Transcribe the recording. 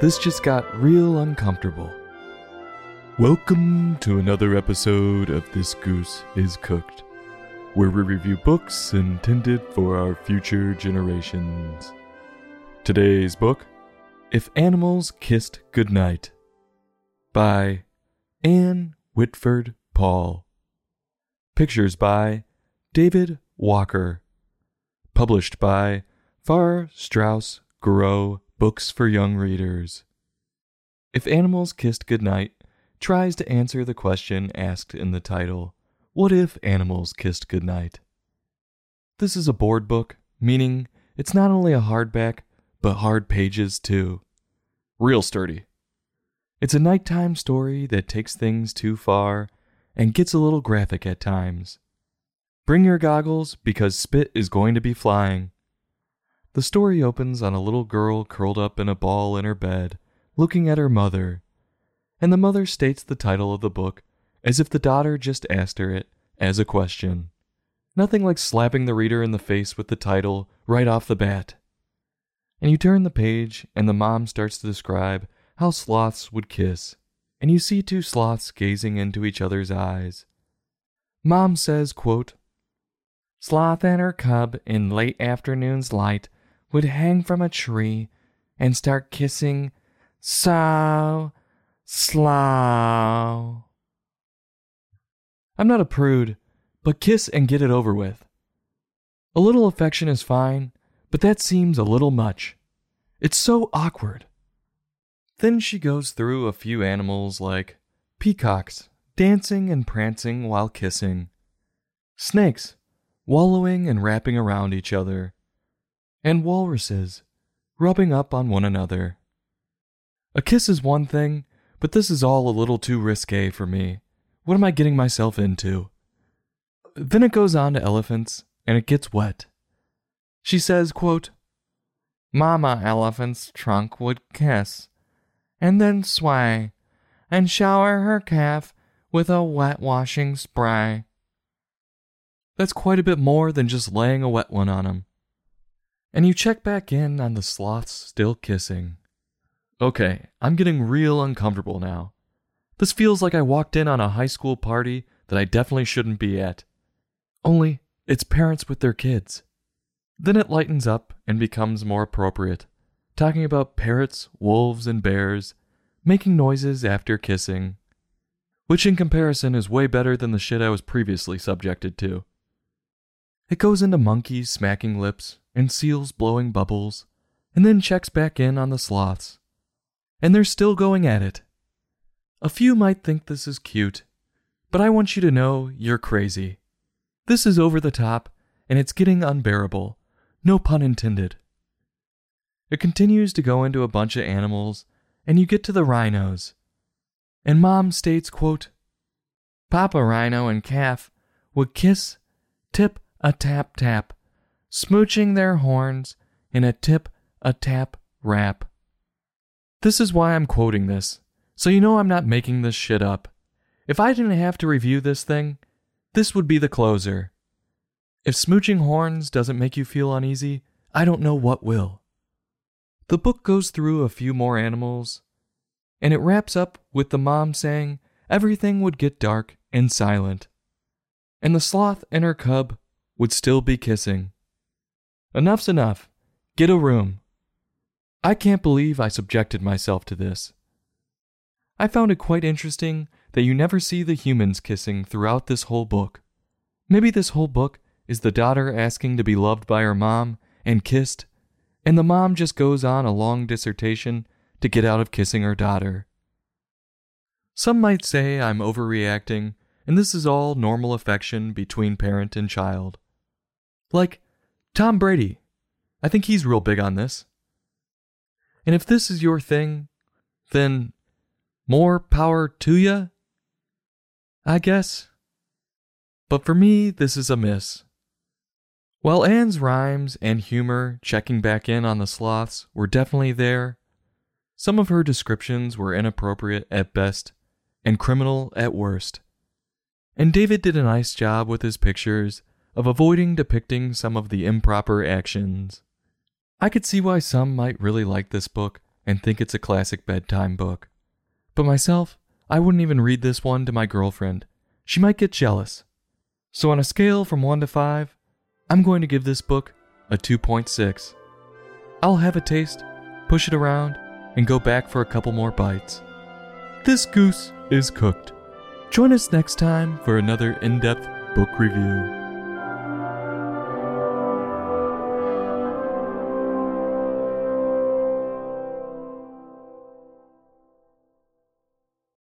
this just got real uncomfortable. Welcome to another episode of This Goose is Cooked, where we review books intended for our future generations. Today's book, If Animals Kissed Goodnight, by Ann Whitford Paul. Pictures by David Walker. Published by Farrar Straus Giroux Books for Young Readers. If Animals Kissed Goodnight tries to answer the question asked in the title What if animals kissed goodnight? This is a board book, meaning it's not only a hardback, but hard pages too. Real sturdy. It's a nighttime story that takes things too far and gets a little graphic at times. Bring your goggles because spit is going to be flying. The story opens on a little girl curled up in a ball in her bed, looking at her mother, and the mother states the title of the book as if the daughter just asked her it as a question. Nothing like slapping the reader in the face with the title right off the bat. And you turn the page, and the mom starts to describe how sloths would kiss, and you see two sloths gazing into each other's eyes. Mom says, quote, Sloth and her cub in late afternoon's light would hang from a tree and start kissing so slow. I'm not a prude, but kiss and get it over with. A little affection is fine, but that seems a little much. It's so awkward. Then she goes through a few animals like peacocks dancing and prancing while kissing, snakes wallowing and wrapping around each other, and walruses rubbing up on one another. A kiss is one thing, but this is all a little too risque for me. What am I getting myself into? Then it goes on to elephants, and it gets wet. She says, quote, Mama elephant's trunk would kiss and then sway, and shower her calf with a wet washing spray. That's quite a bit more than just laying a wet one on him. And you check back in on the sloths still kissing. Okay, I'm getting real uncomfortable now. This feels like I walked in on a high school party that I definitely shouldn't be at. Only, it's parents with their kids. Then it lightens up and becomes more appropriate talking about parrots, wolves, and bears making noises after kissing, which in comparison is way better than the shit I was previously subjected to. It goes into monkeys smacking lips and seals blowing bubbles, and then checks back in on the sloths. And they're still going at it. A few might think this is cute, but I want you to know you're crazy. This is over the top, and it's getting unbearable. No pun intended. It continues to go into a bunch of animals, and you get to the rhinos. And Mom states, quote, Papa Rhino and Calf would kiss, tip a tap tap, smooching their horns in a tip a tap rap. This is why I'm quoting this, so you know I'm not making this shit up. If I didn't have to review this thing, this would be the closer. If smooching horns doesn't make you feel uneasy, I don't know what will. The book goes through a few more animals, and it wraps up with the mom saying everything would get dark and silent, and the sloth and her cub would still be kissing. Enough's enough. Get a room. I can't believe I subjected myself to this. I found it quite interesting that you never see the humans kissing throughout this whole book. Maybe this whole book is the daughter asking to be loved by her mom and kissed and the mom just goes on a long dissertation to get out of kissing her daughter. Some might say I'm overreacting, and this is all normal affection between parent and child. Like Tom Brady. I think he's real big on this. And if this is your thing, then more power to ya? I guess. But for me, this is a miss. While Ann's rhymes and humor checking back in on the sloths were definitely there, some of her descriptions were inappropriate at best and criminal at worst. And David did a nice job with his pictures of avoiding depicting some of the improper actions. I could see why some might really like this book and think it's a classic bedtime book. But myself, I wouldn't even read this one to my girlfriend. She might get jealous. So, on a scale from 1 to 5, I'm going to give this book a 2.6. I'll have a taste, push it around, and go back for a couple more bites. This goose is cooked. Join us next time for another in depth book review.